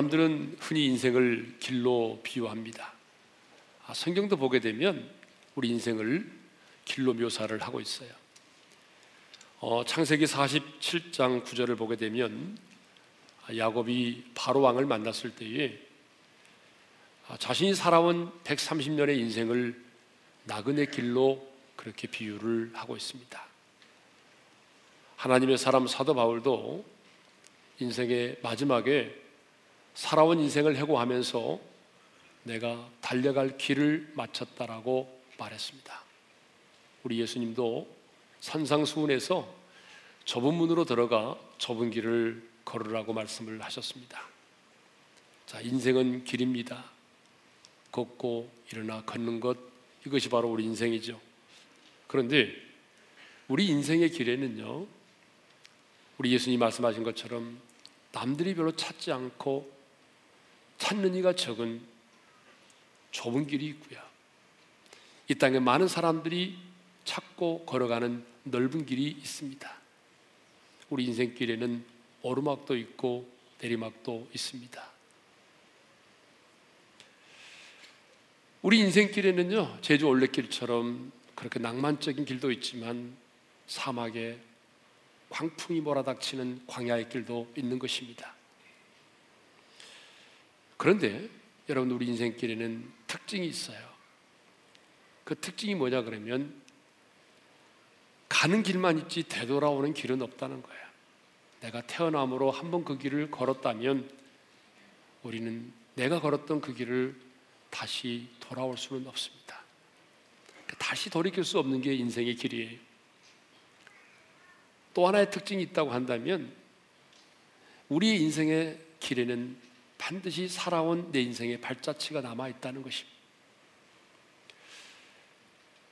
사람들은 흔히 인생을 길로 비유합니다. 아, 성경도 보게 되면 우리 인생을 길로 묘사를 하고 있어요. 어, 창세기 47장 9절을 보게 되면 야곱이 바로 왕을 만났을 때에 아, 자신이 살아온 130년의 인생을 나그네 길로 그렇게 비유를 하고 있습니다. 하나님의 사람 사도 바울도 인생의 마지막에 살아온 인생을 해고하면서 내가 달려갈 길을 마쳤다라고 말했습니다. 우리 예수님도 산상수훈에서 좁은 문으로 들어가 좁은 길을 걸으라고 말씀을 하셨습니다. 자, 인생은 길입니다. 걷고 일어나 걷는 것 이것이 바로 우리 인생이죠. 그런데 우리 인생의 길에는요. 우리 예수님 말씀하신 것처럼 남들이 별로 찾지 않고 찾는 이가 적은 좁은 길이 있고요. 이 땅에 많은 사람들이 찾고 걸어가는 넓은 길이 있습니다. 우리 인생길에는 오르막도 있고 내리막도 있습니다. 우리 인생길에는요, 제주 올레길처럼 그렇게 낭만적인 길도 있지만 사막에 광풍이 몰아닥치는 광야의 길도 있는 것입니다. 그런데 여러분 우리 인생길에는 특징이 있어요. 그 특징이 뭐냐 그러면 가는 길만 있지 되돌아오는 길은 없다는 거예요. 내가 태어남으로 한 번 그 길을 걸었다면 우리는 내가 걸었던 그 길을 다시 돌아올 수는 없습니다. 다시 돌이킬 수 없는 게 인생의 길이에요. 또 하나의 특징이 있다고 한다면 우리 인생의 길에는 반드시 살아온 내 인생의 발자취가 남아 있다는 것입니다.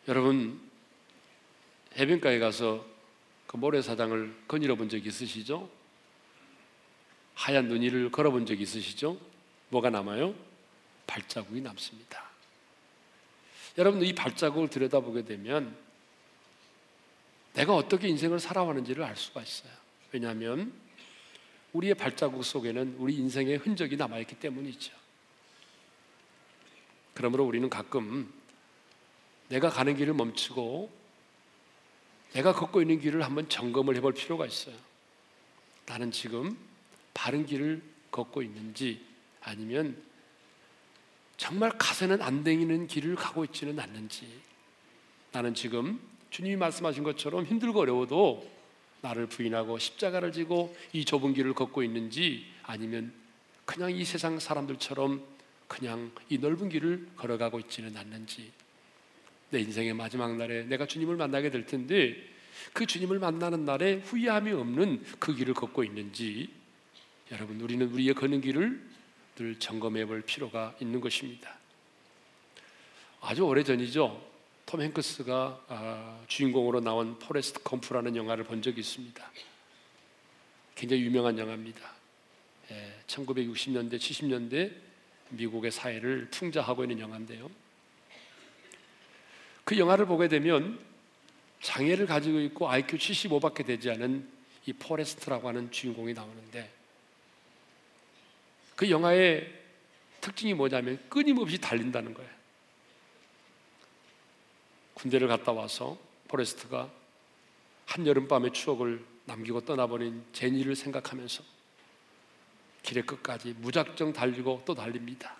여러분 해변가에 가서 그 모래사장을 거닐어 본 적 있으시죠? 하얀 눈 위를 걸어 본 적 있으시죠? 뭐가 남아요? 발자국이 남습니다. 여러분 이 발자국을 들여다보게 되면 내가 어떻게 인생을 살아왔는지를 알 수가 있어요. 왜냐하면 우리의 발자국 속에는 우리 인생의 흔적이 남아있기 때문이죠. 그러므로 우리는 가끔 내가 가는 길을 멈추고 내가 걷고 있는 길을 한번 점검을 해볼 필요가 있어요. 나는 지금 바른 길을 걷고 있는지 아니면 정말 가세는 안 댕기는 길을 가고 있지는 않는지 나는 지금 주님이 말씀하신 것처럼 힘들고 어려워도 나를 부인하고 십자가를 지고 이 좁은 길을 걷고 있는지 아니면 그냥 이 세상 사람들처럼 그냥 이 넓은 길을 걸어가고 있지는 않는지 내 인생의 마지막 날에 내가 주님을 만나게 될 텐데 그 주님을 만나는 날에 후회함이 없는 그 길을 걷고 있는지 여러분 우리는 우리의 걷는 길을 늘 점검해 볼 필요가 있는 것입니다. 아주 오래 전이죠. 톰 행크스가 아, 주인공으로 나온 포레스트 검프라는 영화를 본 적이 있습니다. 굉장히 유명한 영화입니다. 1960년대, 70년대 미국의 사회를 풍자하고 있는 영화인데요. 그 영화를 보게 되면 장애를 가지고 있고 IQ 75밖에 되지 않은 이 포레스트라고 하는 주인공이 나오는데 그 영화의 특징이 뭐냐면 끊임없이 달린다는 거예요. 군대를 갔다 와서 포레스트가 한여름밤의 추억을 남기고 떠나버린 제니를 생각하면서 길의 끝까지 무작정 달리고 또 달립니다.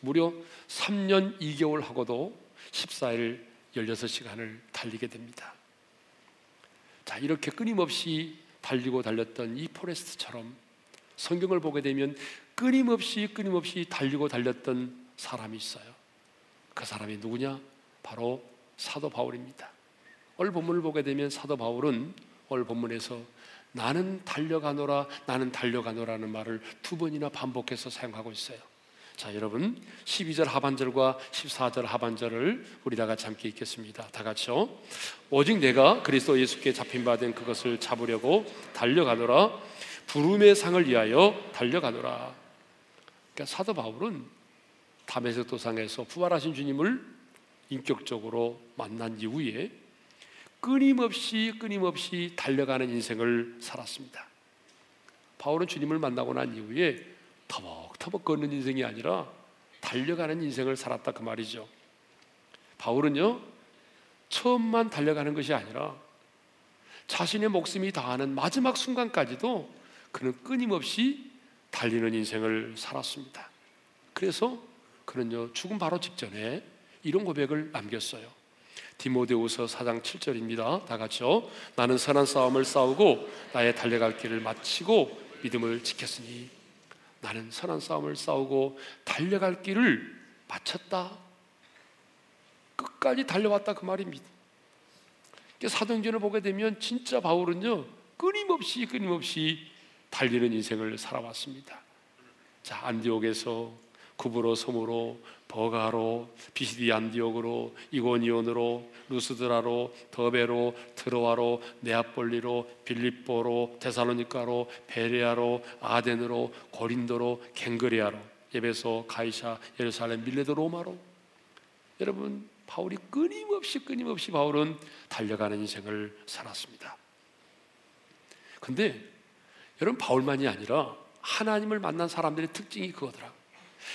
무려 3년 2개월 하고도 14일 16시간을 달리게 됩니다. 자, 이렇게 끊임없이 달리고 달렸던 이 포레스트처럼 성경을 보게 되면 끊임없이 끊임없이 달리고 달렸던 사람이 있어요. 그 사람이 누구냐? 바로 사도 바울입니다. 오늘 본문을 보게 되면 사도 바울은 오늘 본문에서 나는 달려가노라, 나는 달려가노라는 말을 두 번이나 반복해서 사용하고 있어요. 자, 여러분 12절 하반절과 14절 하반절을 우리 다 같이 함께 읽겠습니다. 다 같이요. 오직 내가 그리스도 예수께 잡힌 바 된 그것을 잡으려고 달려가노라. 부름의 상을 위하여 달려가노라. 그러니까 사도 바울은 담에색 도상에서 부활하신 주님을 인격적으로 만난 이후에 끊임없이 끊임없이 달려가는 인생을 살았습니다. 바울은 주님을 만나고 난 이후에 터벅터벅 걷는 인생이 아니라 달려가는 인생을 살았다 그 말이죠. 바울은요, 처음만 달려가는 것이 아니라 자신의 목숨이 다하는 마지막 순간까지도 그는 끊임없이 달리는 인생을 살았습니다. 그래서 그는요, 죽음 바로 직전에 이런 고백을 남겼어요. 디모데후서 4장 7절입니다. 다 같이요. 나는 선한 싸움을 싸우고 나의 달려갈 길을 마치고 믿음을 지켰으니 나는 선한 싸움을 싸우고 달려갈 길을 마쳤다. 끝까지 달려왔다 그 말입니다. 사도행전을 보게 되면 진짜 바울은요 끊임없이 끊임없이 달리는 인생을 살아왔습니다. 자 안디옥에서 구브로 소으로 버가로 비시디 안디옥으로 이고니온으로 루스드라로 더베로 드로아로 네압볼리로 빌립보로 데살로니가로 베뢰아로 아덴으로 고린도로 겐그레아로 예배소 가이샤 예루살렘 밀레도 로마로 여러분 바울이 끊임없이 끊임없이 바울은 달려가는 인생을 살았습니다. 근데 여러분 바울만이 아니라 하나님을 만난 사람들의 특징이 그거더라.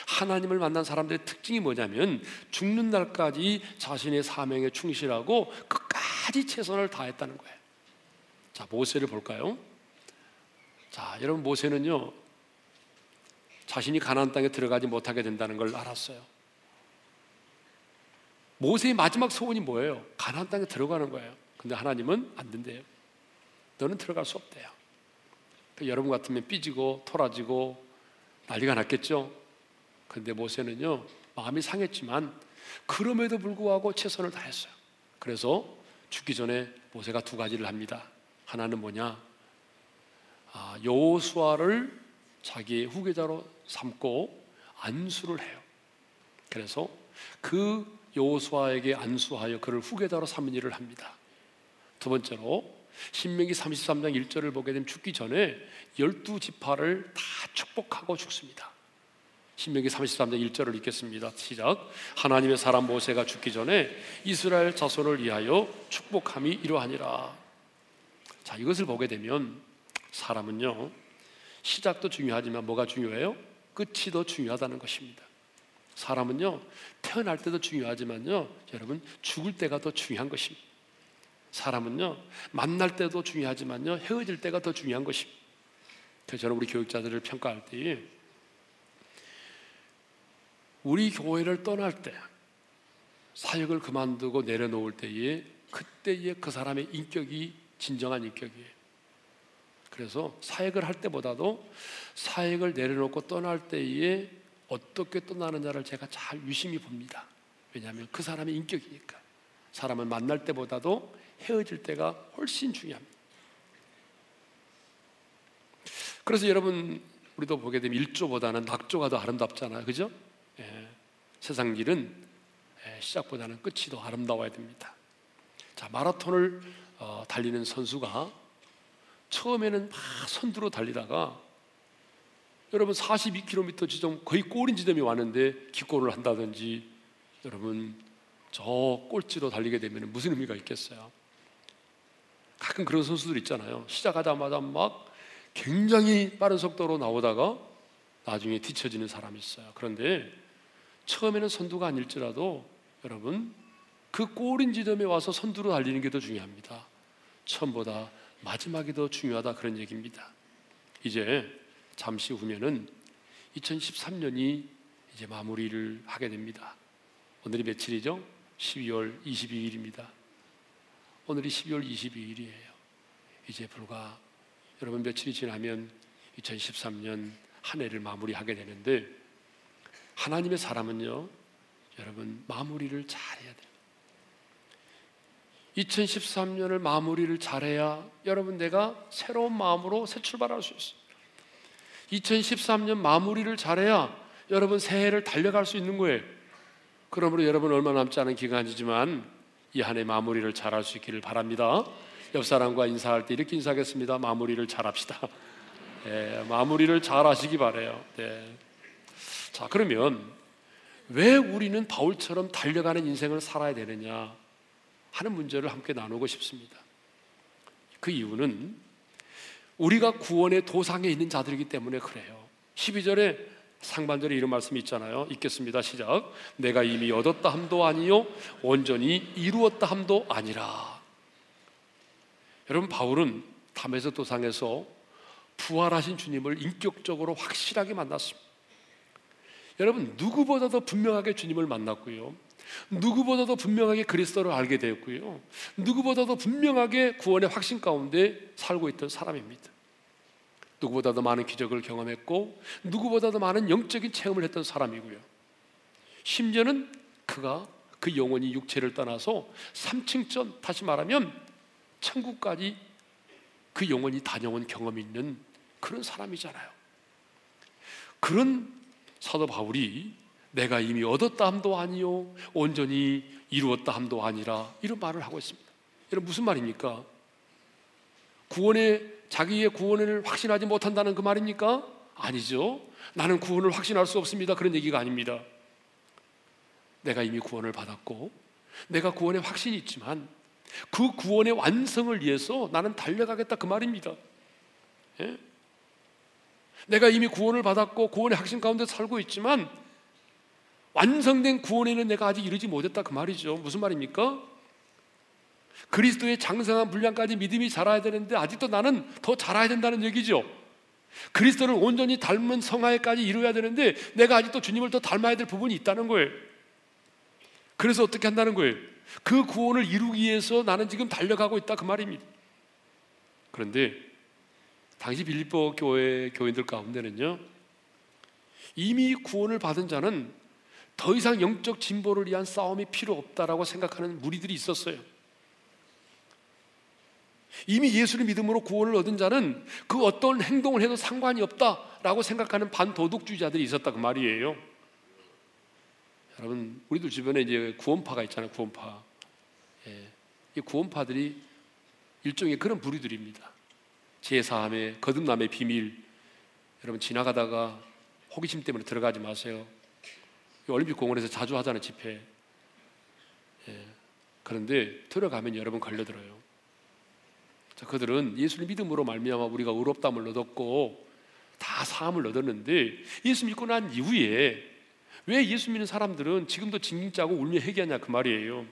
하나님을 만난 사람들의 특징이 뭐냐면 죽는 날까지 자신의 사명에 충실하고 끝까지 최선을 다했다는 거예요. 자, 모세를 볼까요? 자, 여러분 모세는요. 자신이 가나안 땅에 들어가지 못하게 된다는 걸 알았어요. 모세의 마지막 소원이 뭐예요? 가나안 땅에 들어가는 거예요. 근데 하나님은 안 된대요. 너는 들어갈 수 없대요. 그러니까 여러분 같으면 삐지고 토라지고 난리가 났겠죠. 근데 모세는요 마음이 상했지만 그럼에도 불구하고 최선을 다했어요. 그래서 죽기 전에 모세가 두 가지를 합니다. 하나는 뭐냐? 아, 여호수아를 자기의 후계자로 삼고 안수를 해요. 그래서 그 여호수아에게 안수하여 그를 후계자로 삼은 일을 합니다. 두 번째로 신명기 33장 1절을 보게 되면 죽기 전에 열두 지파를 다 축복하고 죽습니다. 신명기 33장 1절을 읽겠습니다. 시작. 하나님의 사람 모세가 죽기 전에 이스라엘 자손을 위하여 축복함이 이러하니라. 자, 이것을 보게 되면 사람은요. 시작도 중요하지만 뭐가 중요해요? 끝이 더 중요하다는 것입니다. 사람은요. 태어날 때도 중요하지만요. 여러분 죽을 때가 더 중요한 것입니다. 사람은요. 만날 때도 중요하지만요. 헤어질 때가 더 중요한 것입니다. 그래서 저는 우리 교육자들을 평가할 때 우리 교회를 떠날 때 사역을 그만두고 내려놓을 때에 그때에 그 사람의 인격이 진정한 인격이에요. 그래서 사역을 할 때보다도 사역을 내려놓고 떠날 때에 어떻게 떠나느냐를 제가 잘 유심히 봅니다. 왜냐하면 그 사람의 인격이니까. 사람을 만날 때보다도 헤어질 때가 훨씬 중요합니다. 그래서 여러분 우리도 보게 되면 일조보다는 낙조가 더 아름답잖아요. 그죠? 예, 세상 예, 시작보다는 끝이 더 아름다워야 됩니다. 자, 마라톤을 어, 달리는 선수가 처음에는 막 선두로 달리다가 여러분 42km 지점 거의 골인 지점이 왔는데 기골을 한다든지 여러분 저 꼴찌로 달리게 되면 무슨 의미가 있겠어요? 가끔 그런 선수들 있잖아요. 시작하자마자 막 굉장히 빠른 속도로 나오다가 나중에 뒤처지는 사람이 있어요. 그런데 처음에는 선두가 아닐지라도 여러분 그 골인 지점에 와서 선두로 달리는 게 더 중요합니다. 처음보다 마지막이 더 중요하다 그런 얘기입니다. 이제 잠시 후면은 2013년이 이제 마무리를 하게 됩니다. 오늘이 며칠이죠? 12월 22일입니다. 오늘이 12월 22일이에요. 이제 불과 여러분 며칠이 지나면 2013년 한 해를 마무리하게 되는데 하나님의 사람은요, 여러분 마무리를 잘해야 돼요. 2013년을 마무리를 잘해야 여러분 내가 새로운 마음으로 새 출발할 수 있어요. 2013년 마무리를 잘해야 여러분 새해를 달려갈 수 있는 거예요. 그러므로 여러분 얼마 남지 않은 기간이지만 이 한 해 마무리를 잘할 수 있기를 바랍니다. 옆 사람과 인사할 때 이렇게 인사하겠습니다. 마무리를 잘합시다. 네, 마무리를 잘하시기 바래요. 네. 자, 그러면 왜 우리는 바울처럼 달려가는 인생을 살아야 되느냐 하는 문제를 함께 나누고 싶습니다. 그 이유는 우리가 구원의 도상에 있는 자들이기 때문에 그래요. 12절에 상반절에 이런 말씀이 있잖아요. 읽겠습니다. 시작. 내가 이미 얻었다 함도 아니요 온전히 이루었다 함도 아니라. 여러분 바울은 담에서 도상에서 부활하신 주님을 인격적으로 확실하게 만났습니다. 여러분 누구보다도 분명하게 주님을 만났고요. 누구보다도 분명하게 그리스도를 알게 되었고요. 누구보다도 분명하게 구원의 확신 가운데 살고 있던 사람입니다. 누구보다도 많은 기적을 경험했고 누구보다도 많은 영적인 체험을 했던 사람이고요. 심지어는 그가 그 영혼이 육체를 떠나서 3층전 다시 말하면 천국까지 그 영혼이 다녀온 경험이 있는 그런 사람이잖아요. 그런 사도 바울이 내가 이미 얻었다 함도 아니요 온전히 이루었다 함도 아니라 이런 말을 하고 있습니다. 여러분 무슨 말입니까? 구원의 자기의 구원을 확신하지 못한다는 그 말입니까? 아니죠. 나는 구원을 확신할 수 없습니다. 그런 얘기가 아닙니다. 내가 이미 구원을 받았고 내가 구원의 확신이 있지만 그 구원의 완성을 위해서 나는 달려가겠다 그 말입니다. 예? 내가 이미 구원을 받았고 구원의 확신 가운데 살고 있지만 완성된 구원에는 내가 아직 이르지 못했다 그 말이죠. 무슨 말입니까? 그리스도의 장성한 분량까지 믿음이 자라야 되는데 아직도 나는 더 자라야 된다는 얘기죠. 그리스도를 온전히 닮은 성화에까지 이루어야 되는데 내가 아직도 주님을 더 닮아야 될 부분이 있다는 거예요. 그래서 어떻게 한다는 거예요? 그 구원을 이루기 위해서 나는 지금 달려가고 있다 그 말입니다. 그런데 당시 빌립보 교회 교인들 가운데는요. 이미 구원을 받은 자는 더 이상 영적 진보를 위한 싸움이 필요 없다라고 생각하는 무리들이 있었어요. 이미 예수를 믿음으로 구원을 얻은 자는 그 어떤 행동을 해도 상관이 없다라고 생각하는 반도덕주의자들이 있었다 그 말이에요. 여러분, 우리들 주변에 이제 구원파가 있잖아요, 구원파. 예, 이 구원파들이 일종의 그런 부류들입니다. 제사함의 거듭남의 비밀. 여러분 지나가다가 호기심 때문에 들어가지 마세요. 올림픽 공원에서 자주 하잖아요, 집회. 예, 그런데 들어가면 여러분 걸려들어요. 자, 그들은 예수를 믿음으로 말미암아 우리가 의롭담을 얻었고 다 사함을 얻었는데 예수 믿고 난 이후에 왜 예수 믿는 사람들은 지금도 징징 짜고 울며 회개하냐 그 말이에요.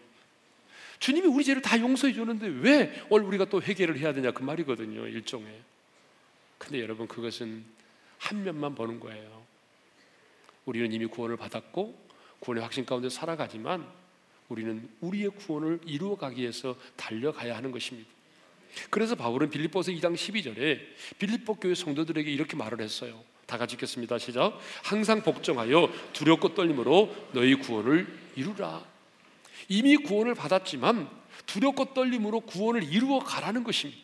주님이 우리 죄를 다 용서해 주는데 왜 오늘 우리가 또 회개를 해야 되냐 그 말이거든요. 일종의. 근데 여러분 그것은 한 면만 보는 거예요. 우리는 이미 구원을 받았고 구원의 확신 가운데 살아가지만 우리는 우리의 구원을 이루어 가기 위해서 달려가야 하는 것입니다. 그래서 바울은 빌립보서 2장 12절에 빌립보 교회 성도들에게 이렇게 말을 했어요. 다 같이 읽겠습니다. 시작. 항상 복종하여 두렵고 떨림으로 너희 구원을 이루라. 이미 구원을 받았지만 두렵고 떨림으로 구원을 이루어 가라는 것입니다.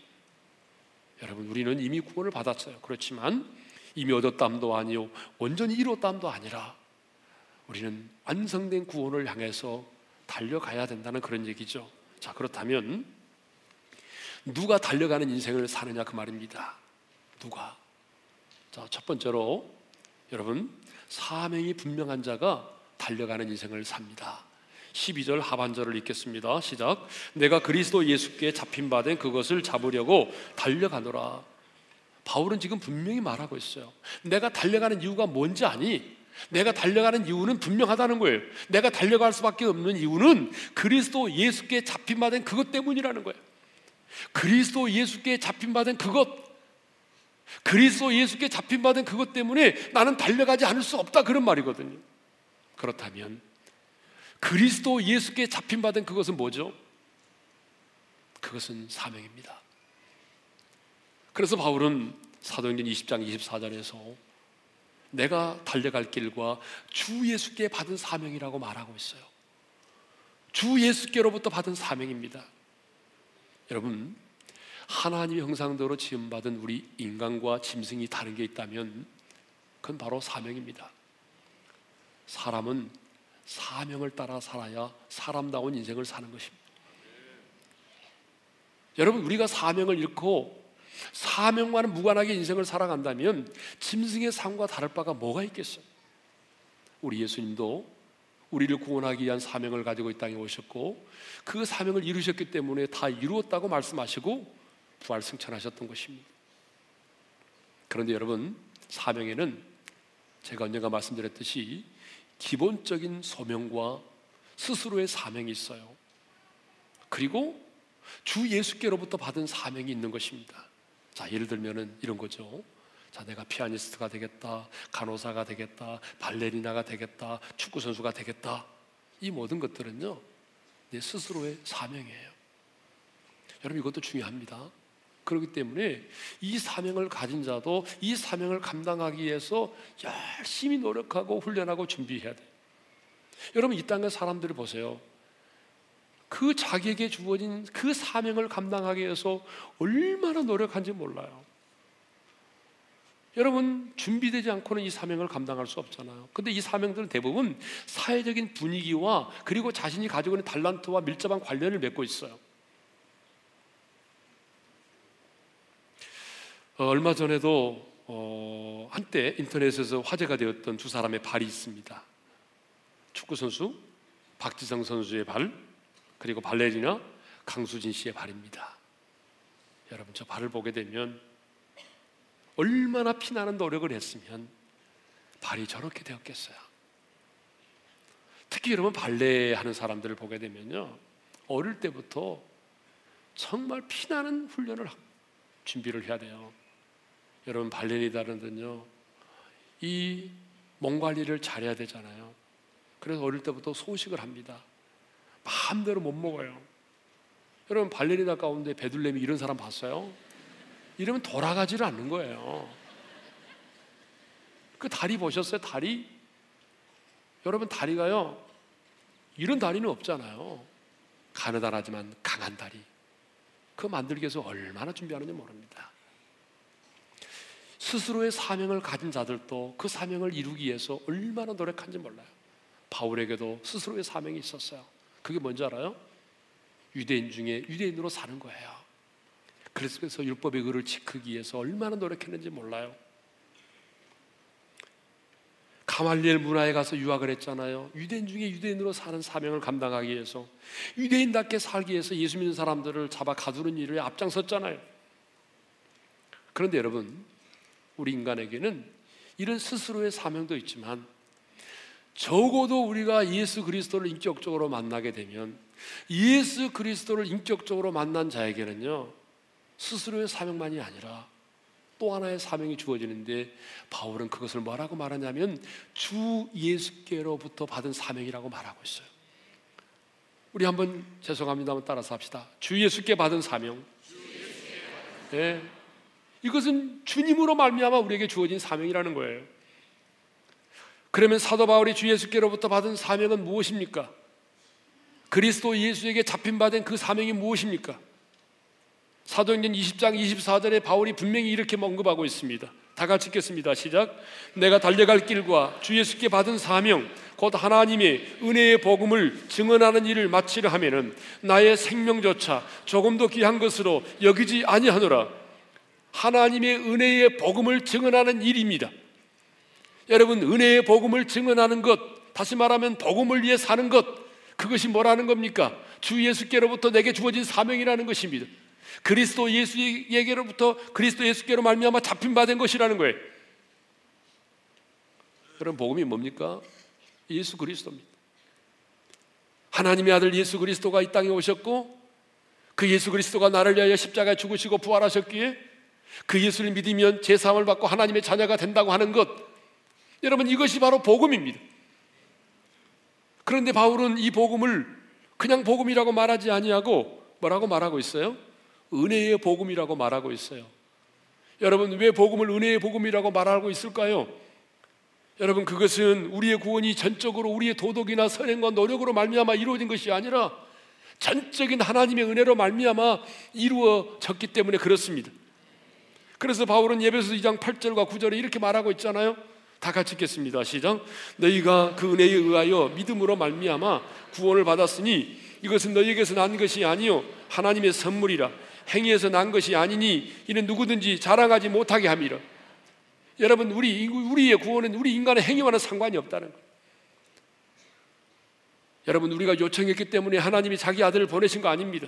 여러분, 우리는 이미 구원을 받았어요. 그렇지만 이미 얻었담도 아니요 온전히 이뤘담도 아니라 우리는 완성된 구원을 향해서 달려가야 된다는 그런 얘기죠. 자, 그렇다면 누가 달려가는 인생을 사느냐 그 말입니다. 누가? 자, 첫 번째로 여러분 사명이 분명한 자가 달려가는 인생을 삽니다. 12절 하반절을 읽겠습니다. 시작. 내가 그리스도 예수께 잡힌 바 된 그것을 잡으려고 달려가노라. 바울은 지금 분명히 말하고 있어요. 내가 달려가는 이유가 뭔지 아니? 내가 달려가는 이유는 분명하다는 거예요. 내가 달려갈 수밖에 없는 이유는 그리스도 예수께 잡힌 바 된 그것 때문이라는 거예요. 그리스도 예수께 잡힌 바 된 그것, 그리스도 예수께 잡힌 바 된 그것 때문에 나는 달려가지 않을 수 없다 그런 말이거든요. 그렇다면 그리스도 예수께 잡힌 바된 그것은 뭐죠? 그것은 사명입니다. 그래서 바울은 사도행전 20장 24절에서 내가 달려갈 길과 주 예수께 받은 사명이라고 말하고 있어요. 주 예수께로부터 받은 사명입니다. 여러분, 하나님의 형상대로 지음받은 우리 인간과 짐승이 다른 게 있다면 그건 바로 사명입니다. 사람은 사명을 따라 살아야 사람다운 인생을 사는 것입니다. 여러분, 우리가 사명을 잃고 사명과는 무관하게 인생을 살아간다면 짐승의 삶과 다를 바가 뭐가 있겠어요? 우리 예수님도 우리를 구원하기 위한 사명을 가지고 이 땅에 오셨고 그 사명을 이루셨기 때문에 다 이루었다고 말씀하시고 부활 승천하셨던 것입니다. 그런데 여러분 사명에는 제가 언젠가 말씀드렸듯이 기본적인 소명과 스스로의 사명이 있어요. 그리고 주 예수께로부터 받은 사명이 있는 것입니다. 자, 예를 들면은 이런 거죠. 자, 내가 피아니스트가 되겠다, 간호사가 되겠다, 발레리나가 되겠다, 축구 선수가 되겠다. 이 모든 것들은요, 내 스스로의 사명이에요. 여러분 이것도 중요합니다. 그렇기 때문에 이 사명을 가진 자도 이 사명을 감당하기 위해서 열심히 노력하고 훈련하고 준비해야 돼. 여러분 이 땅의 사람들을 보세요. 그 자기에게 주어진 그 사명을 감당하기 위해서 얼마나 노력한지 몰라요. 여러분 준비되지 않고는 이 사명을 감당할 수 없잖아요. 근데 이 사명들은 대부분 사회적인 분위기와 그리고 자신이 가지고 있는 달란트와 밀접한 관련을 맺고 있어요. 얼마 전에도 어, 한때 인터넷에서 화제가 되었던 두 사람의 발이 있습니다. 축구 선수 박지성 선수의 발 그리고 발레리나 강수진 씨의 발입니다. 여러분 저 발을 보게 되면 얼마나 피나는 노력을 했으면 발이 저렇게 되었겠어요. 특히 여러분 발레 하는 사람들을 보게 되면요 어릴 때부터 정말 피나는 훈련을 준비를 해야 돼요. 여러분 발레리다는요 이 몸 관리를 잘해야 되잖아요. 그래서 어릴 때부터 소식을 합니다. 마음대로 못 먹어요. 여러분 발레리나 가운데 베들레미 이런 사람 봤어요? 이러면 돌아가지를 않는 거예요. 그 다리 보셨어요? 다리? 여러분 다리가요. 이런 다리는 없잖아요. 가느다라지만 강한 다리. 그 만들기 위해서 얼마나 준비하는지 모릅니다. 스스로의 사명을 가진 자들도 그 사명을 이루기 위해서 얼마나 노력한지 몰라요. 바울에게도 스스로의 사명이 있었어요. 그게 뭔지 알아요? 유대인 중에 유대인으로 사는 거예요. 그래서 율법의 의를 지키기 위해서 얼마나 노력했는지 몰라요. 가말리엘 문화에 가서 유학을 했잖아요. 유대인 중에 유대인으로 사는 사명을 감당하기 위해서 유대인답게 살기 위해서 예수 믿는 사람들을 잡아 가두는 일을 앞장섰잖아요. 그런데 여러분, 우리 인간에게는 이런 스스로의 사명도 있지만 적어도 우리가 예수 그리스도를 인격적으로 만나게 되면 예수 그리스도를 인격적으로 만난 자에게는요 스스로의 사명만이 아니라 또 하나의 사명이 주어지는데 바울은 그것을 뭐라고 말하냐면 주 예수께로부터 받은 사명이라고 말하고 있어요. 우리 한번 죄송합니다. 한번 따라서 합시다. 주 예수께 받은 사명. 예. 이것은 주님으로 말미암아 우리에게 주어진 사명이라는 거예요. 그러면 사도 바울이 주 예수께로부터 받은 사명은 무엇입니까? 그리스도 예수에게 잡힌 바 된 그 사명이 무엇입니까? 사도행전 20장 24절에 바울이 분명히 이렇게 언급하고 있습니다. 다 같이 읽겠습니다. 시작. 내가 달려갈 길과 주 예수께 받은 사명, 곧 하나님의 은혜의 복음을 증언하는 일을 마치려 하면은 나의 생명조차 조금도 귀한 것으로 여기지 아니하노라. 하나님의 은혜의 복음을 증언하는 일입니다. 여러분, 은혜의 복음을 증언하는 것, 다시 말하면 복음을 위해 사는 것, 그것이 뭐라는 겁니까? 주 예수께로부터 내게 주어진 사명이라는 것입니다. 그리스도 예수에게로부터 그리스도 예수께로 말미암아 잡힌 바 된 것이라는 거예요. 그럼 복음이 뭡니까? 예수 그리스도입니다. 하나님의 아들 예수 그리스도가 이 땅에 오셨고 그 예수 그리스도가 나를 위하여 십자가에 죽으시고 부활하셨기에 그 예수를 믿으면 제사함을 받고 하나님의 자녀가 된다고 하는 것 여러분 이것이 바로 복음입니다. 그런데 바울은 이 복음을 그냥 복음이라고 말하지 아니하고 뭐라고 말하고 있어요? 은혜의 복음이라고 말하고 있어요. 여러분, 왜 복음을 은혜의 복음이라고 말하고 있을까요? 여러분, 그것은 우리의 구원이 전적으로 우리의 도덕이나 선행과 노력으로 말미암아 이루어진 것이 아니라 전적인 하나님의 은혜로 말미암아 이루어졌기 때문에 그렇습니다. 그래서 바울은 예배서 2장 8절과 9절에 이렇게 말하고 있잖아요. 다 같이 읽겠습니다. 시작. 너희가 그 은혜에 의하여 믿음으로 말미암아 구원을 받았으니 이것은 너희에게서 난 것이 아니요 하나님의 선물이라 행위에서 난 것이 아니니 이는 누구든지 자랑하지 못하게 함이라. 여러분 우리 우리의 구원은 우리 인간의 행위와는 상관이 없다는 거. 여러분 우리가 요청했기 때문에 하나님이 자기 아들을 보내신 거 아닙니다.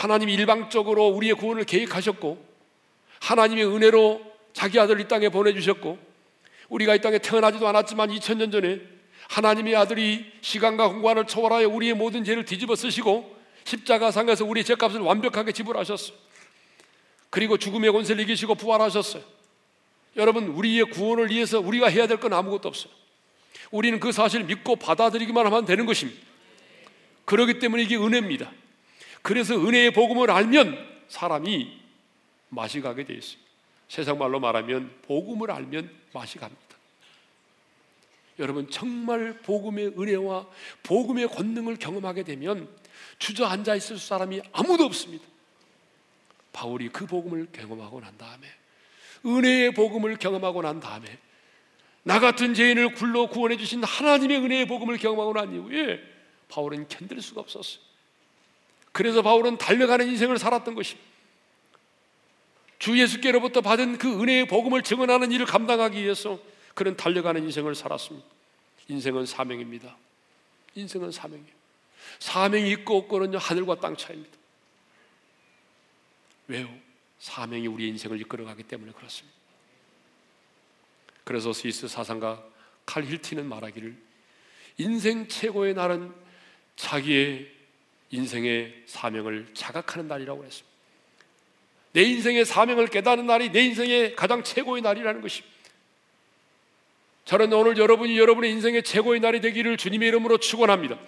하나님이 일방적으로 우리의 구원을 계획하셨고 하나님의 은혜로 자기 아들 이 땅에 보내주셨고 우리가 이 땅에 태어나지도 않았지만 2000년 전에 하나님의 아들이 시간과 공간을 초월하여 우리의 모든 죄를 뒤집어 쓰시고 십자가상에서 우리의 죄값을 완벽하게 지불하셨어요. 그리고 죽음의 권세를 이기시고 부활하셨어요. 여러분, 우리의 구원을 위해서 우리가 해야 될 건 아무것도 없어요. 우리는 그 사실을 믿고 받아들이기만 하면 되는 것입니다. 그렇기 때문에 이게 은혜입니다. 그래서 은혜의 복음을 알면 사람이 맛이 가게 되어 있습니다. 세상 말로 말하면 복음을 알면 맛이 갑니다. 여러분 정말 복음의 은혜와 복음의 권능을 경험하게 되면 주저앉아 있을 사람이 아무도 없습니다. 바울이 그 복음을 경험하고 난 다음에 은혜의 복음을 경험하고 난 다음에 나 같은 죄인을 굴러 구원해 주신 하나님의 은혜의 복음을 경험하고 난 이후에 바울은 견딜 수가 없었어요. 그래서 바울은 달려가는 인생을 살았던 것입니다. 주 예수께로부터 받은 그 은혜의 복음을 증언하는 일을 감당하기 위해서 그는 달려가는 인생을 살았습니다. 인생은 사명입니다. 인생은 사명이에요. 사명이 있고 없고는요 하늘과 땅 차이입니다. 왜요? 사명이 우리 인생을 이끌어가기 때문에 그렇습니다. 그래서 스위스 사상가 칼 힐티는 말하기를 인생 최고의 날은 자기의 인생의 사명을 자각하는 날이라고 했습니다. 내 인생의 사명을 깨닫는 날이 내 인생의 가장 최고의 날이라는 것입니다. 저는 오늘 여러분이 여러분의 인생의 최고의 날이 되기를 주님의 이름으로 축원합니다.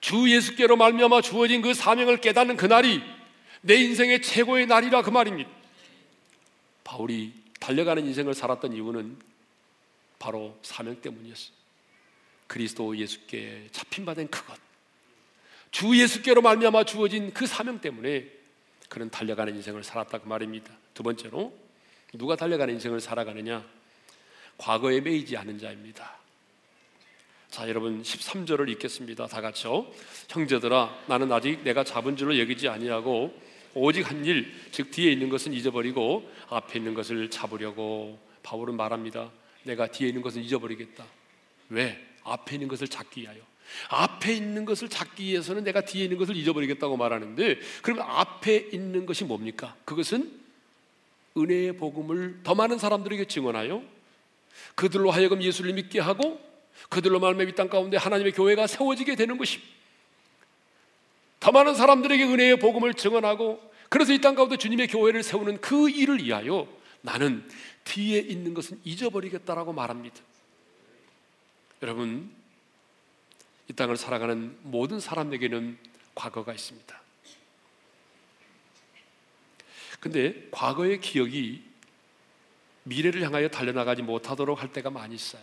주 예수께로 말미암아 주어진 그 사명을 깨닫는 그 날이 내 인생의 최고의 날이라 그 말입니다. 바울이 달려가는 인생을 살았던 이유는 바로 사명 때문이었어요. 그리스도 예수께 잡힌 바된 그것. 주 예수께로 말미암아 주어진 그 사명 때문에 그는 달려가는 인생을 살았다 그 말입니다. 두 번째로 누가 달려가는 인생을 살아가느냐? 과거에 매이지 않은 자입니다. 자, 여러분 13절을 읽겠습니다. 다 같이요. 형제들아 나는 아직 내가 잡은 줄로 여기지 아니하고 오직 한 일, 즉 뒤에 있는 것은 잊어버리고 앞에 있는 것을 잡으려고 바울은 말합니다. 내가 뒤에 있는 것은 잊어버리겠다. 왜? 앞에 있는 것을 찾기 위하여. 앞에 있는 것을 찾기 위해서는 내가 뒤에 있는 것을 잊어버리겠다고 말하는데 그러면 앞에 있는 것이 뭡니까? 그것은 은혜의 복음을 더 많은 사람들에게 증언하여 그들로 하여금 예수를 믿게 하고 그들로 말미암아 이땅 가운데 하나님의 교회가 세워지게 되는 것입니다. 더 많은 사람들에게 은혜의 복음을 증언하고 그래서 이 땅 가운데 주님의 교회를 세우는 그 일을 위하여 나는 뒤에 있는 것은 잊어버리겠다라고 말합니다. 여러분, 이 땅을 살아가는 모든 사람에게는 과거가 있습니다. 근데 과거의 기억이 미래를 향하여 달려나가지 못하도록 할 때가 많이 있어요.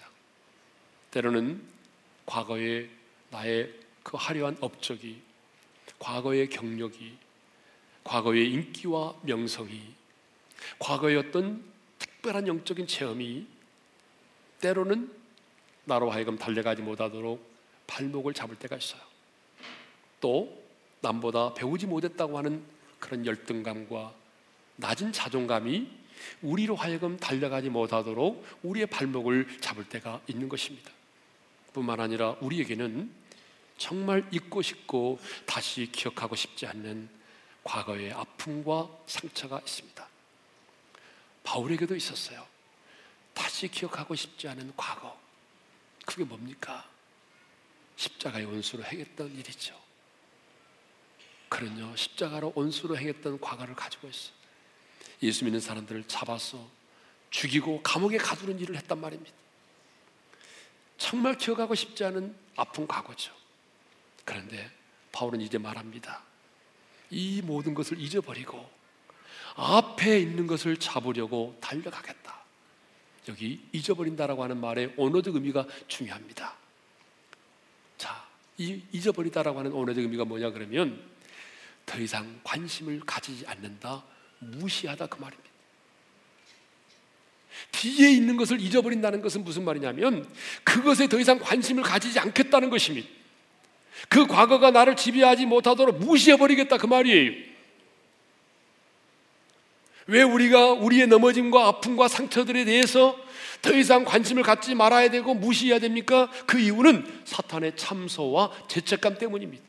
때로는 과거의 나의 그 화려한 업적이 과거의 경력이, 과거의 인기와 명성이, 과거의 어떤 특별한 영적인 체험이 때로는 나로 하여금 달려가지 못하도록 발목을 잡을 때가 있어요. 또 남보다 배우지 못했다고 하는 그런 열등감과 낮은 자존감이 우리로 하여금 달려가지 못하도록 우리의 발목을 잡을 때가 있는 것입니다. 뿐만 아니라 우리에게는 정말 잊고 싶고 다시 기억하고 싶지 않는 과거의 아픔과 상처가 있습니다. 바울에게도 있었어요. 다시 기억하고 싶지 않은 과거. 그게 뭡니까? 십자가의 원수로 행했던 일이죠. 그는요, 십자가로 원수로 행했던 과거를 가지고 있어. 예수 믿는 사람들을 잡아서 죽이고 감옥에 가두는 일을 했단 말입니다. 정말 기억하고 싶지 않은 아픈 과거죠. 그런데 바울은 이제 말합니다. 이 모든 것을 잊어버리고 앞에 있는 것을 잡으려고 달려가겠다. 여기 잊어버린다라고 하는 말의 언어적 의미가 중요합니다. 잊어버리다라고 하는 언어적 의미가 뭐냐 그러면 더 이상 관심을 가지지 않는다, 무시하다 그 말입니다. 뒤에 있는 것을 잊어버린다는 것은 무슨 말이냐면 그것에 더 이상 관심을 가지지 않겠다는 것입니다. 그 과거가 나를 지배하지 못하도록 무시해버리겠다 그 말이에요. 왜 우리가 우리의 넘어짐과 아픔과 상처들에 대해서 더 이상 관심을 갖지 말아야 되고 무시해야 됩니까? 그 이유는 사탄의 참소와 죄책감 때문입니다.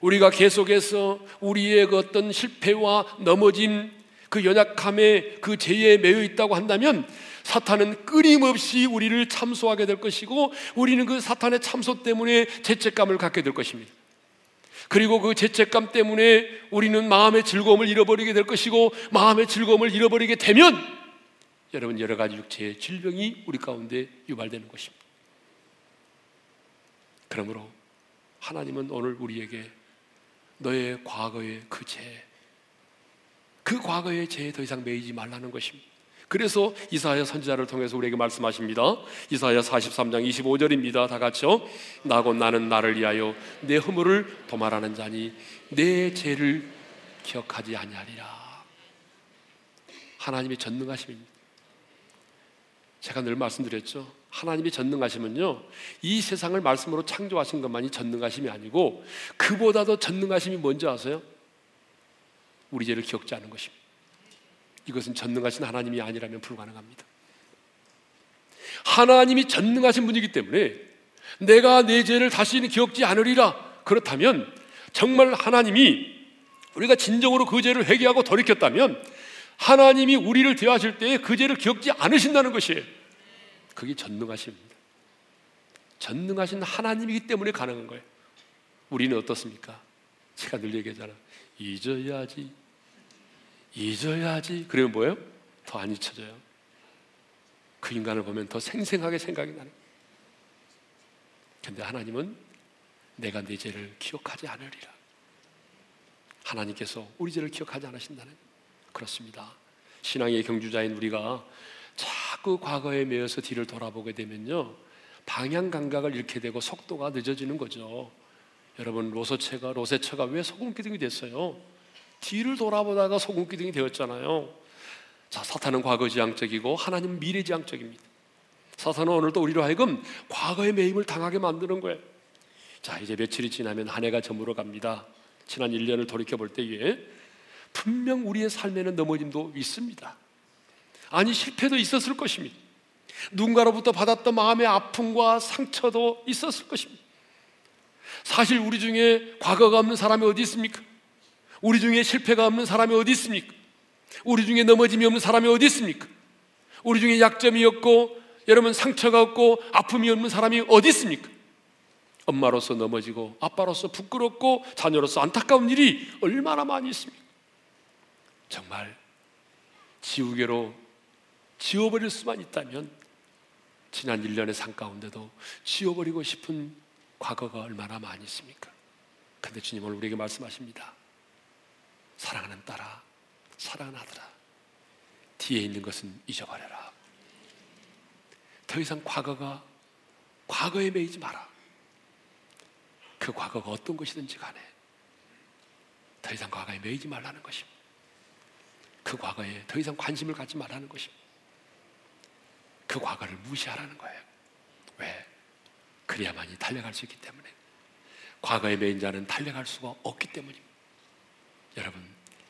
우리가 계속해서 우리의 그 어떤 실패와 넘어짐, 그 연약함에 그 죄에 매여 있다고 한다면 사탄은 끊임없이 우리를 참소하게 될 것이고 우리는 그 사탄의 참소 때문에 죄책감을 갖게 될 것입니다. 그리고 그 죄책감 때문에 우리는 마음의 즐거움을 잃어버리게 될 것이고 마음의 즐거움을 잃어버리게 되면 여러분 여러 가지 육체의 질병이 우리 가운데 유발되는 것입니다. 그러므로 하나님은 오늘 우리에게 너의 과거의 그 죄, 그 과거의 죄에 더 이상 매이지 말라는 것입니다. 그래서 이사야 선지자를 통해서 우리에게 말씀하십니다. 이사야 43장 25절입니다. 다 같이요. 나고 나는 나를 위하여 내 허물을 도말하는 자니 내 죄를 기억하지 아니하리라. 하나님의 전능하심입니다. 제가 늘 말씀드렸죠. 하나님이 전능하시면요. 이 세상을 말씀으로 창조하신 것만이 전능하심이 아니고 그보다도 전능하심이 뭔지 아세요? 우리 죄를 기억지 않은 것입니다. 이것은 전능하신 하나님이 아니라면 불가능합니다. 하나님이 전능하신 분이기 때문에 내가 내 죄를 다시는 기억지 않으리라. 그렇다면 정말 하나님이 우리가 진정으로 그 죄를 회개하고 돌이켰다면 하나님이 우리를 대하실 때에 그 죄를 기억지 않으신다는 것이에요. 그게 전능하십니다. 전능하신 하나님이기 때문에 가능한 거예요. 우리는 어떻습니까? 제가 늘 얘기하잖아. 잊어야지. 잊어야지. 그러면 뭐예요? 더 안 잊혀져요. 그 인간을 보면 더 생생하게 생각이 나는. 근데 하나님은 내가 내 죄를 기억하지 않으리라. 하나님께서 우리 죄를 기억하지 않으신다는 그렇습니다. 신앙의 경주자인 우리가 자꾸 과거에 매여서 뒤를 돌아보게 되면요. 방향 감각을 잃게 되고 속도가 늦어지는 거죠. 여러분 로서체가 로세처가 왜 소금 기둥이 됐어요? 뒤를 돌아보다가 소금 기둥이 되었잖아요. 자, 사탄은 과거지향적이고 하나님은 미래지향적입니다. 사탄은 오늘도 우리로 하여금 과거의 매임을 당하게 만드는 거예요. 자, 이제 며칠이 지나면 한 해가 저물어 갑니다. 지난 1년을 돌이켜 볼 때에 분명 우리의 삶에는 넘어짐도 있습니다. 아니, 실패도 있었을 것입니다. 누군가로부터 받았던 마음의 아픔과 상처도 있었을 것입니다. 사실 우리 중에 과거가 없는 사람이 어디 있습니까? 우리 중에 실패가 없는 사람이 어디 있습니까? 우리 중에 넘어짐이 없는 사람이 어디 있습니까? 우리 중에 약점이 없고 여러분 상처가 없고 아픔이 없는 사람이 어디 있습니까? 엄마로서 넘어지고 아빠로서 부끄럽고 자녀로서 안타까운 일이 얼마나 많이 있습니까? 정말 지우개로 지워버릴 수만 있다면 지난 1년의 상 가운데도 지워버리고 싶은 과거가 얼마나 많이 있습니까? 근데 주님은 우리에게 말씀하십니다. 사랑하는 딸아, 사랑하는 아들아, 뒤에 있는 것은 잊어버려라. 더 이상 과거가 과거에 매이지 마라. 그 과거가 어떤 것이든지 간에 더 이상 과거에 매이지 말라는 것입니다. 그 과거에 더 이상 관심을 갖지 말라는 것입니다. 그 과거를 무시하라는 거예요. 왜? 그래야만이 달려갈 수 있기 때문에. 과거에 매인 자는 달려갈 수가 없기 때문입니다. 여러분,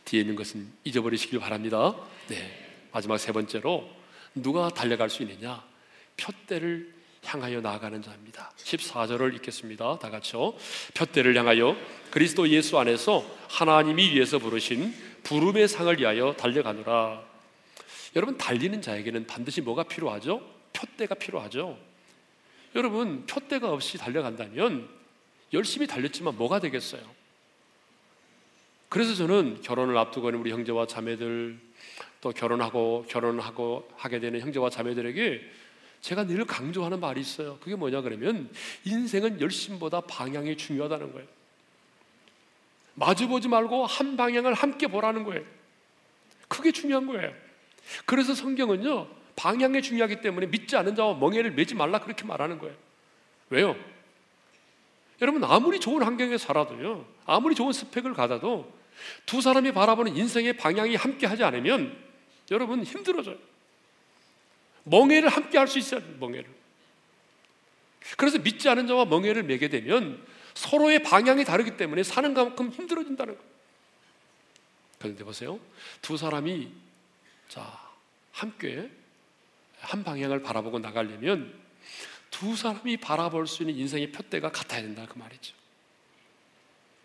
뒤에 있는 것은 잊어버리시길 바랍니다. 네. 마지막 세 번째로 누가 달려갈 수 있느냐? 표대를 향하여 나아가는 자입니다. 14절을 읽겠습니다. 다 같이요. 표대를 향하여 그리스도 예수 안에서 하나님이 위해서 부르신 부름의 상을 위하여 달려가노라. 여러분 달리는 자에게는 반드시 뭐가 필요하죠? 표대가 필요하죠. 여러분 표대가 없이 달려간다면 열심히 달렸지만 뭐가 되겠어요? 그래서 저는 결혼을 앞두고 있는 우리 형제와 자매들 또 결혼하고 결혼하고 하게 되는 형제와 자매들에게 제가 늘 강조하는 말이 있어요. 그게 뭐냐 그러면 인생은 열심보다 방향이 중요하다는 거예요. 마주보지 말고 한 방향을 함께 보라는 거예요. 그게 중요한 거예요. 그래서 성경은요, 방향이 중요하기 때문에 믿지 않은 자와 멍해를 매지 말라 그렇게 말하는 거예요. 왜요? 여러분, 아무리 좋은 환경에 살아도요, 아무리 좋은 스펙을 가다도 두 사람이 바라보는 인생의 방향이 함께 하지 않으면 여러분 힘들어져요. 멍해를 함께 할 수 있어야 돼요, 멍해를. 그래서 믿지 않은 자와 멍해를 매게 되면 서로의 방향이 다르기 때문에 사는 만큼 힘들어진다는 거예요. 그런데 보세요. 두 사람이 자, 함께 한 방향을 바라보고 나가려면 두 사람이 바라볼 수 있는 인생의 표대가 같아야 된다 그 말이죠.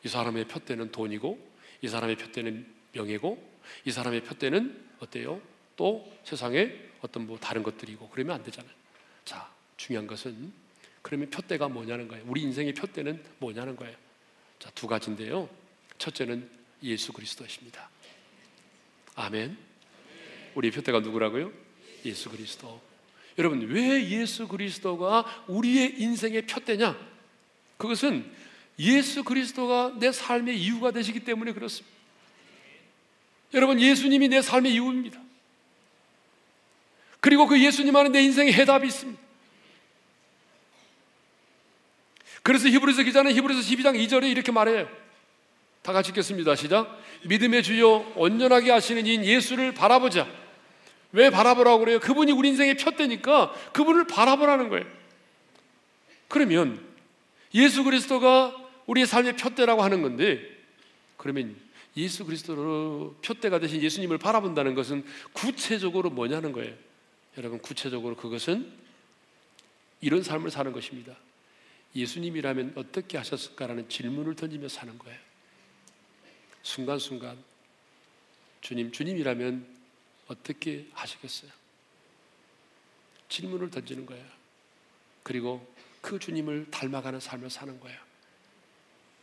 이 사람의 표대는 돈이고 이 사람의 표대는 명예고 이 사람의 표대는 어때요? 또 세상에 어떤 뭐 다른 것들이고 그러면 안 되잖아요. 자, 중요한 것은 그러면 표대가 뭐냐는 거예요. 우리 인생의 표대는 뭐냐는 거예요. 자, 두 가지인데요. 첫째는 예수 그리스도십니다. 아멘. 우리 표대가 누구라고요? 예수 그리스도. 여러분, 왜 예수 그리스도가 우리의 인생의 표대냐? 그것은 예수 그리스도가 내 삶의 이유가 되시기 때문에 그렇습니다. 여러분, 예수님이 내 삶의 이유입니다. 그리고 그 예수님 안에 내 인생의 해답이 있습니다. 그래서 히브리서 기자는 히브리서 12장 2절에 이렇게 말해요. 다 같이 읽겠습니다. 시작. 믿음의 주요 온전하게 하시는 인 예수를 바라보자. 왜 바라보라고 그래요? 그분이 우리 인생의 푯대니까 그분을 바라보라는 거예요. 그러면 예수 그리스도가 우리의 삶의 푯대라고 하는 건데 그러면 예수 그리스도로 푯대가 되신 예수님을 바라본다는 것은 구체적으로 뭐냐는 거예요. 여러분 구체적으로 그것은 이런 삶을 사는 것입니다. 예수님이라면 어떻게 하셨을까라는 질문을 던지며 사는 거예요. 순간순간 주님, 주님이라면 어떻게 하시겠어요? 질문을 던지는 거예요. 그리고 그 주님을 닮아가는 삶을 사는 거예요.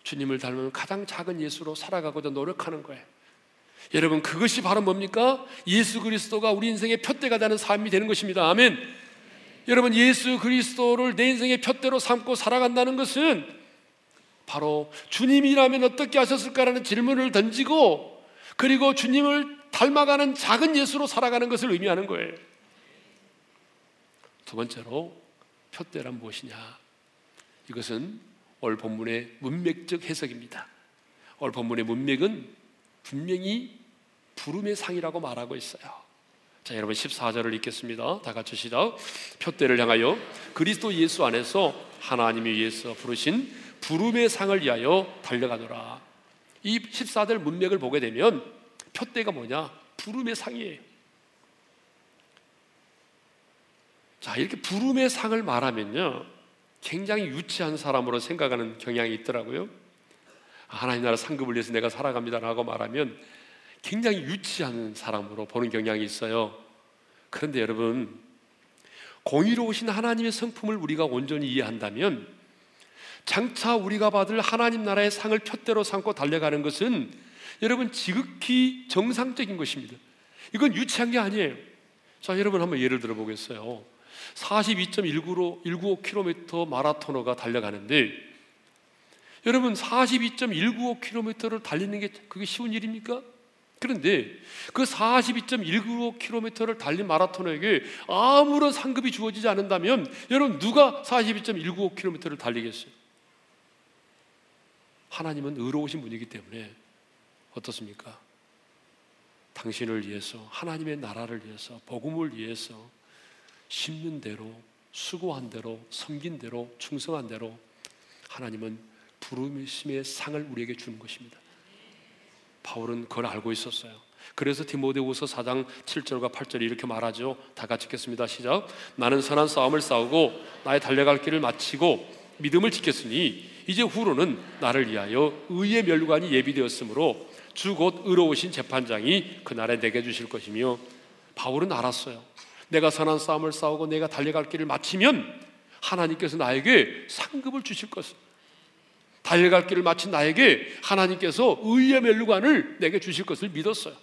주님을 닮으면 가장 작은 예수로 살아가고자 노력하는 거예요. 여러분, 그것이 바로 뭡니까? 예수 그리스도가 우리 인생의 표대가 되는 삶이 되는 것입니다. 아멘. 여러분 예수 그리스도를 내 인생의 푯대로 삼고 살아간다는 것은 바로 주님이라면 어떻게 하셨을까라는 질문을 던지고 그리고 주님을 닮아가는 작은 예수로 살아가는 것을 의미하는 거예요. 두 번째로 푯대란 무엇이냐? 이것은 올 본문의 문맥적 해석입니다. 올 본문의 문맥은 분명히 부름의 상이라고 말하고 있어요. 자, 여러분 14절을 읽겠습니다. 다 같이 시작. 표대를 향하여 그리스도 예수 안에서 하나님이 위해서 부르신 부름의 상을 위하여 달려가노라. 이 14절 문맥을 보게 되면 표대가 뭐냐? 부름의 상이에요. 자, 이렇게 부름의 상을 말하면요. 굉장히 유치한 사람으로 생각하는 경향이 있더라고요. 하나님 나라 상급을 위해서 내가 살아갑니다라고 말하면 굉장히 유치한 사람으로 보는 경향이 있어요. 그런데 여러분, 공의로우신 하나님의 성품을 우리가 온전히 이해한다면 장차 우리가 받을 하나님 나라의 상을 표대로 삼고 달려가는 것은 여러분 지극히 정상적인 것입니다. 이건 유치한 게 아니에요. 자, 여러분 한번 예를 들어 보겠어요. 42.195 195km 마라토너가 달려가는데 여러분 42.195km를 달리는 게 그게 쉬운 일입니까? 그런데 그 42.195km를 달린 마라토너에게 아무런 상급이 주어지지 않는다면 여러분 누가 42.195km를 달리겠어요? 하나님은 의로우신 분이기 때문에 어떻습니까? 당신을 위해서 하나님의 나라를 위해서 복음을 위해서 심는 대로 수고한 대로 섬긴 대로 충성한 대로 하나님은 부르심의 상을 우리에게 주는 것입니다. 바울은 그걸 알고 있었어요. 그래서 디모데후서 4장 7절과 8절이 이렇게 말하죠. 다 같이 읽겠습니다. 시작. 나는 선한 싸움을 싸우고 나의 달려갈 길을 마치고 믿음을 지켰으니 이제 후로는 나를 위하여 의의 멸관이 예비되었으므로 주 곧 의로우신 재판장이 그날에 내게 주실 것이며 바울은 알았어요. 내가 선한 싸움을 싸우고 내가 달려갈 길을 마치면 하나님께서 나에게 상급을 주실 것을 달려갈 길을 마친 나에게 하나님께서 의의 멸관을 내게 주실 것을 믿었어요.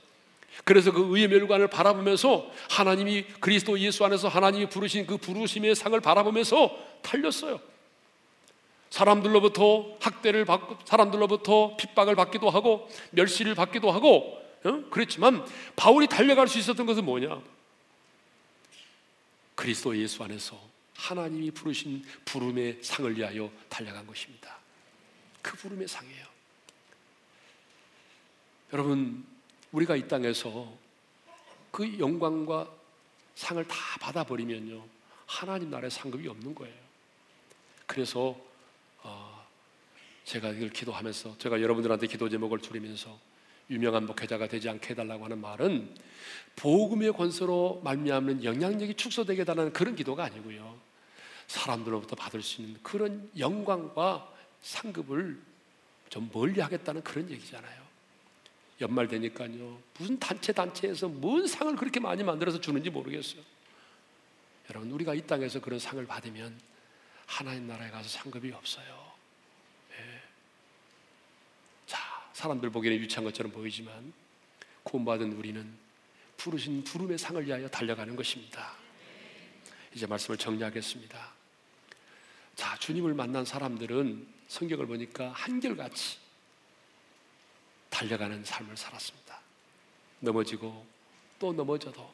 그래서 그 의의 멸관을 바라보면서 하나님이 그리스도 예수 안에서 하나님이 부르신 그 부르심의 상을 바라보면서 달렸어요. 사람들로부터 학대를 받고 사람들로부터 핍박을 받기도 하고 멸시를 받기도 하고 어? 그랬지만 바울이 달려갈 수 있었던 것은 뭐냐? 그리스도 예수 안에서 하나님이 부르신 부름의 상을 위하여 달려간 것입니다. 그 부름의 상이에요. 여러분, 우리가 이 땅에서 그 영광과 상을 다 받아버리면요. 하나님 나라의 상급이 없는 거예요. 그래서 어, 제가 이걸 기도하면서 제가 여러분들한테 기도 제목을 드리면서 유명한 목회자가 되지 않게 해달라고 하는 말은 복음의 권세로 말미암는 영향력이 축소되게 달라는 그런 기도가 아니고요. 사람들로부터 받을 수 있는 그런 영광과 상급을 좀 멀리 하겠다는 그런 얘기잖아요. 연말 되니까요. 무슨 단체 단체에서 뭔 상을 그렇게 많이 만들어서 주는지 모르겠어요. 여러분 우리가 이 땅에서 그런 상을 받으면 하나님 나라에 가서 상급이 없어요. 네. 자, 사람들 보기에는 유치한 것처럼 보이지만 구원받은 우리는 부르신 부름의 상을 위하여 달려가는 것입니다. 이제 말씀을 정리하겠습니다. 자, 주님을 만난 사람들은 성경을 보니까 한결같이 달려가는 삶을 살았습니다. 넘어지고 또 넘어져도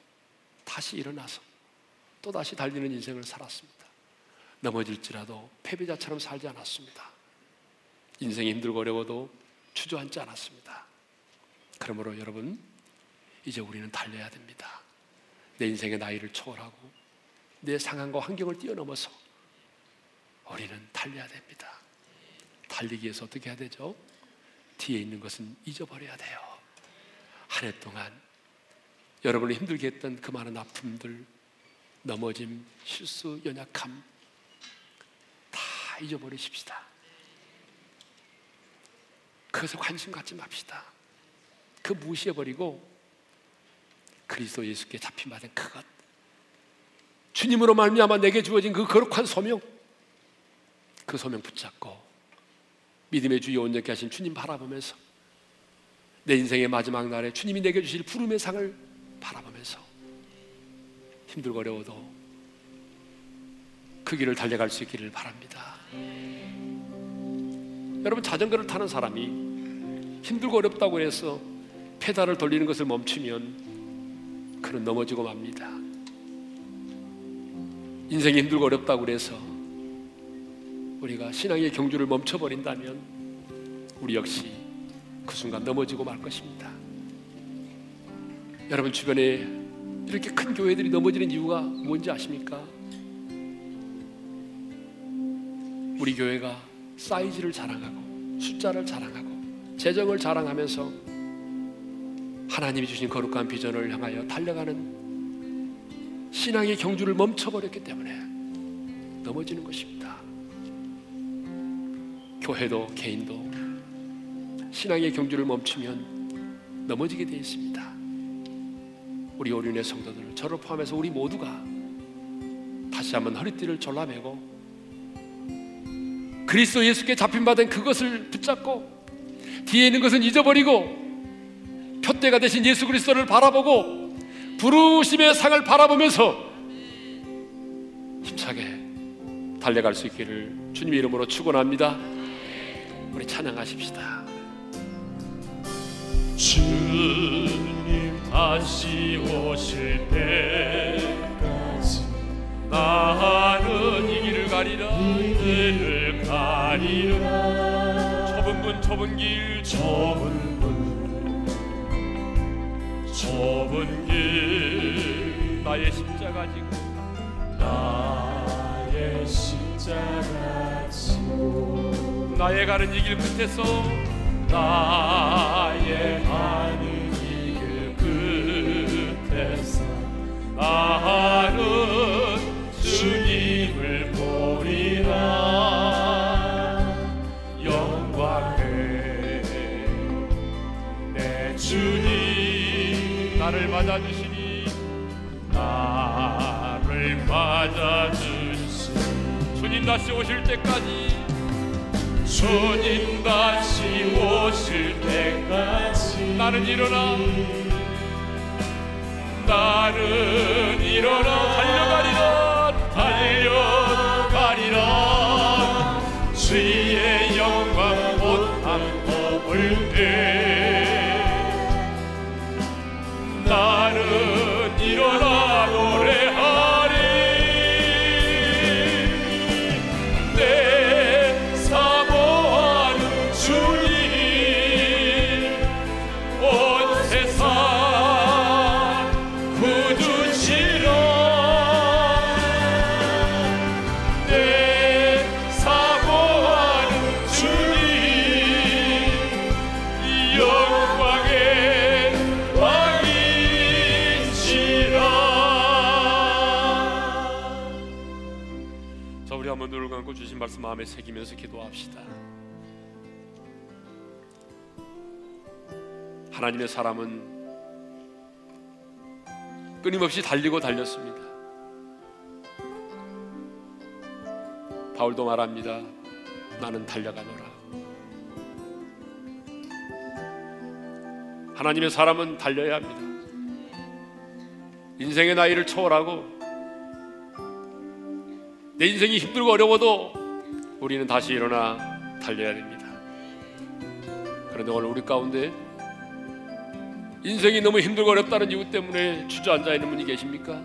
다시 일어나서 또 다시 달리는 인생을 살았습니다. 넘어질지라도 패배자처럼 살지 않았습니다. 인생이 힘들고 어려워도 주저앉지 않았습니다. 그러므로 여러분, 이제 우리는 달려야 됩니다. 내 인생의 나이를 초월하고 내 상황과 환경을 뛰어넘어서 우리는 달려야 됩니다. 달리기 위해서 어떻게 해야 되죠? 뒤에 있는 것은 잊어버려야 돼요. 한 해 동안 여러분을 힘들게 했던 그 많은 아픔들, 넘어짐, 실수, 연약함 다 잊어버리십시다. 그것에 관심 갖지 맙시다. 그 무시해버리고 그리스도 예수께 잡힌 받은 그것 주님으로 말미암아 내게 주어진 그 거룩한 소명 그 소명 붙잡고 믿음의 주여 온전케 하신 주님 바라보면서 내 인생의 마지막 날에 주님이 내게 주실 부름의 상을 바라보면서 힘들고 어려워도 그 길을 달려갈 수 있기를 바랍니다. 여러분 자전거를 타는 사람이 힘들고 어렵다고 해서 페달을 돌리는 것을 멈추면 그는 넘어지고 맙니다. 인생이 힘들고 어렵다고 그래서 우리가 신앙의 경주를 멈춰버린다면 우리 역시 그 순간 넘어지고 말 것입니다. 여러분 주변에 이렇게 큰 교회들이 넘어지는 이유가 뭔지 아십니까? 우리 교회가 사이즈를 자랑하고 숫자를 자랑하고 재정을 자랑하면서 하나님이 주신 거룩한 비전을 향하여 달려가는 신앙의 경주를 멈춰버렸기 때문에 넘어지는 것입니다. 교회도 개인도 신앙의 경주를 멈추면 넘어지게 되어 있습니다. 우리 오륜의 성도들, 저를 포함해서 우리 모두가 다시 한번 허리띠를 졸라매고 그리스도 예수께 잡힌 바된 그것을 붙잡고 뒤에 있는 것은 잊어버리고 표대가 되신 예수 그리스도를 바라보고 부르심의 상을 바라보면서 힘차게 달려갈 수 있기를 주님의 이름으로 축원합니다. 우리 찬양하십시다. 주님 다시 오실 때까지 나는 가리라 이 길을 가리라. 좁은 문 좁은 길 좁은 좁은 길. 나의 십자가 지고. 나의 십자가 지고. 나의 가는 이 길 끝에서 나의 가는 이 길 끝에서 나는 나를 맞아주시니 나를 맞아주시니. 주님 다시 오실 때까지. 주님 다시 오실 때까지. 나는 일어나. 나는 일어나. 달려가 말씀 마음에 새기면서 기도합시다. 하나님의 사람은 끊임없이 달리고 달렸습니다. 바울도 말합니다. 나는 달려가노라. 하나님의 사람은 달려야 합니다. 인생의 나이를 초월하고 내 인생이 힘들고 어려워도 우리는 다시 일어나 달려야 됩니다. 그런데 오늘 우리 가운데 인생이 너무 힘들고 어렵다는 이유 때문에 주저앉아 있는 분이 계십니까?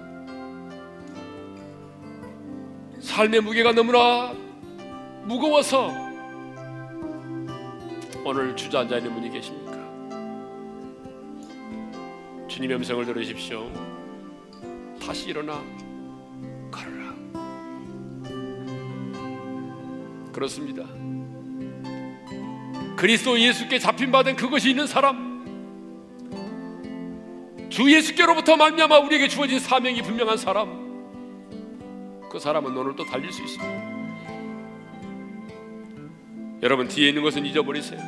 삶의 무게가 너무나 무거워서 오늘 주저앉아 있는 분이 계십니까? 주님의 음성을 들으십시오. 다시 일어나 그렇습니다. 그리스도 예수께 잡힌 바된 그것이 있는 사람 주 예수께로부터 말미암아 우리에게 주어진 사명이 분명한 사람 그 사람은 오늘 또 달릴 수 있습니다. 여러분 뒤에 있는 것은 잊어버리세요.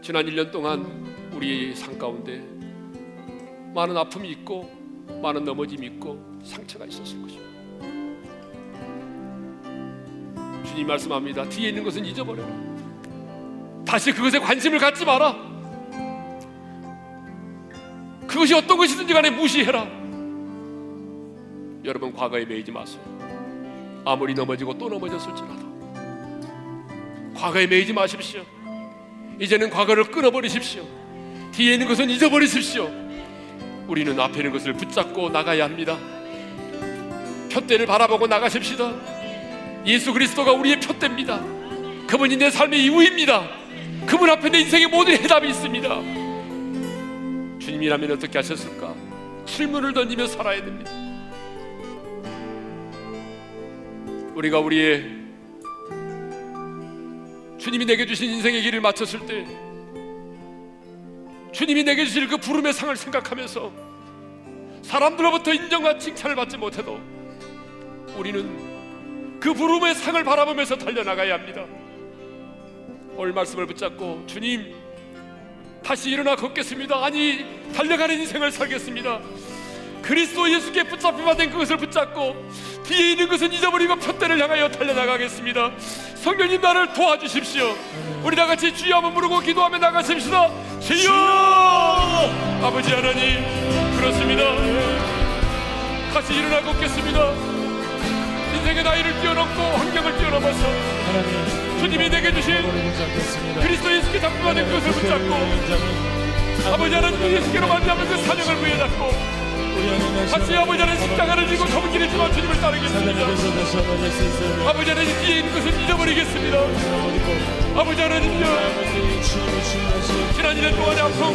지난 1년 동안 우리 삶 가운데 많은 아픔이 있고 많은 넘어짐이 있고 상처가 있었을 것입니다. 주님 말씀합니다. 뒤에 있는 것은 잊어버려라. 다시 그것에 관심을 갖지 마라. 그것이 어떤 것이든지 간에 무시해라. 여러분 과거에 매이지 마세요. 아무리 넘어지고 또 넘어졌을지라도 과거에 매이지 마십시오. 이제는 과거를 끊어버리십시오. 뒤에 있는 것은 잊어버리십시오. 우리는 앞에 있는 것을 붙잡고 나가야 합니다. 표대를 바라보고 나가십시다. 예수 그리스도가 우리의 표대입니다. 그분이 내 삶의 이유입니다. 그분 앞에 내 인생의 모든 해답이 있습니다. 주님이라면 어떻게 하셨을까? 질문을 던지며 살아야 됩니다. 우리가 우리의 주님이 내게 주신 인생의 길을 마쳤을 때 주님이 내게 주실 그 부름의 상을 생각하면서 사람들로부터 인정과 칭찬을 받지 못해도 우리는 그 부름의 상을 바라보면서 달려나가야 합니다. 오늘 말씀을 붙잡고 주님 다시 일어나 걷겠습니다. 아니 달려가는 인생을 살겠습니다. 그리스도 예수께 붙잡히마 된 그것을 붙잡고 뒤에 있는 것은 잊어버리고 표대를 향하여 달려나가겠습니다. 성령님 나를 도와주십시오. 우리 다 같이 주여 한번 부르고 기도하며 나가십시다. 주여! 아버지 하나님 그렇습니다. 다시 일어나 걷겠습니다. 인생의 나이를 뛰어넘고 환경을 뛰어넘어서 주님이 내게 주신 그리스도 예수께 잡고가 된 그것을 붙잡고 아버지 하나님 예수께로 만나면 그 사명을 부여잡고 같이 아버지 하나님 십자가를 지고 좁은 길을 지마 주님을 따르겠습니다. 아버지 하나님 뒤에 있는 것을 잊어버리겠습니다. 아버지 하나님요 지난 1년 동안의 아픔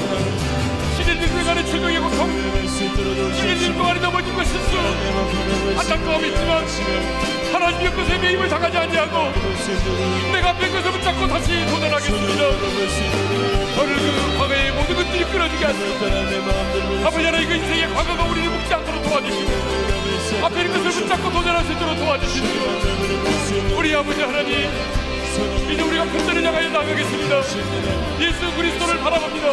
11년 동안의 질병의 고통 11년 것 실수. 안타까움이 있지만 하나님의 것에 매임을 당하지 아니하고 내가 앞에 것을 붙잡고 다시 도전하겠습니다. 저를 그 과거의 모든 것들이 끊어지게 하시고 아버지 하나님 그 인생의 과거가 우리를 묶지 않도록 도와주시고 앞에 있는 것을 붙잡고 도전할 수 있도록 도와주시고 우리 아버지 하나님 이제 우리가 편전을 향하여 나가겠습니다. 예수 그리스도를 바라봅니다.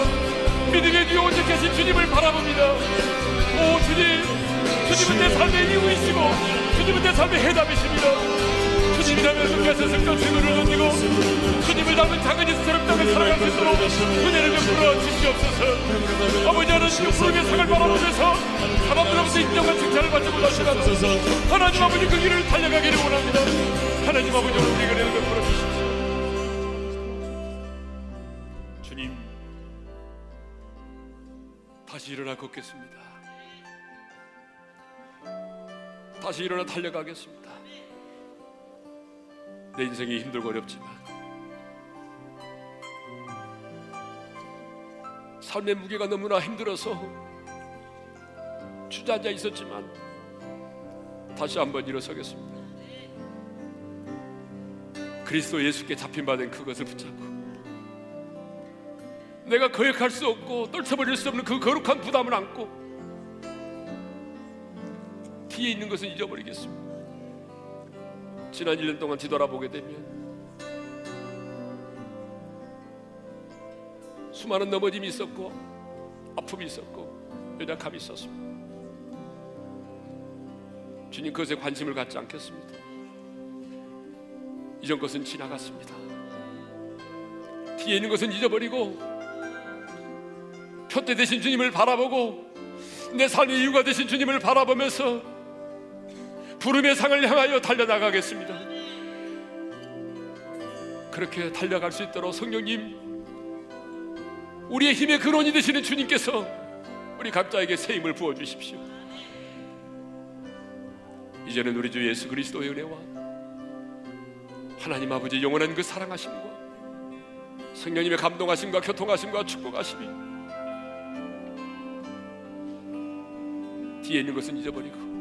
믿음의 뒤에 오직 계신 주님을 바라봅니다. 오 주님 주님은 내 삶의 이유이시고 주님은 내 삶의 해답이십니다. 주님이라면 어떻게 하셨을까 주님을 던지고 주님을 닮은 작은 예수처럼 땅을 살아갈 수 있도록 은혜를 베풀어 주시옵소서. 아버지 하나님 부름의 상을 바라보면서 사람들로부터 인정과 칭찬을 받지 못하시나도 하나님 아버지 그 길을 달려가기를 원합니다. 하나님 아버지 오늘 우리 은혜를 베풀어 주십시오. 주님 다시 일어나 걷겠습니다 다시 일어나 달려가겠습니다 내 인생이 힘들고 어렵지만 삶의 무게가 너무나 힘들어서 주저앉아 있었지만 다시 한번 일어서겠습니다. 그리스도 예수께 잡힌 바된 그것을 붙잡고 내가 거역할 수 없고 떨쳐버릴 수 없는 그 거룩한 부담을 안고 뒤에 있는 것은 잊어버리겠습니다. 지난 1년 동안 뒤돌아보게 되면 수많은 넘어짐이 있었고 아픔이 있었고 연약함이 있었습니다. 주님 그것에 관심을 갖지 않겠습니다. 이전 것은 지나갔습니다. 뒤에 있는 것은 잊어버리고 표대 대신 주님을 바라보고 내 삶의 이유가 되신 주님을 바라보면서 부름의 상을 향하여 달려나가겠습니다. 그렇게 달려갈 수 있도록 성령님 우리의 힘의 근원이 되시는 주님께서 우리 각자에게 새 힘을 부어 주십시오. 이제는 우리 주 예수 그리스도의 은혜와 하나님 아버지 영원한 그 사랑하심과 성령님의 감동하심과 교통하심과 축복하심이 뒤에 있는 것은 잊어버리고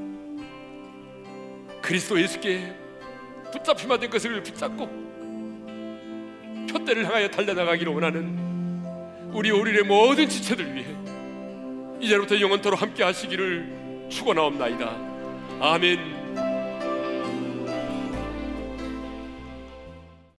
그리스도 예수께 붙잡히만 된 것을 붙잡고 표대를 향하여 달려나가기를 원하는 우리 오리의 모든 지체들 위해 이제부터 영원토록 함께 하시기를 축원하옵나이다. 아멘.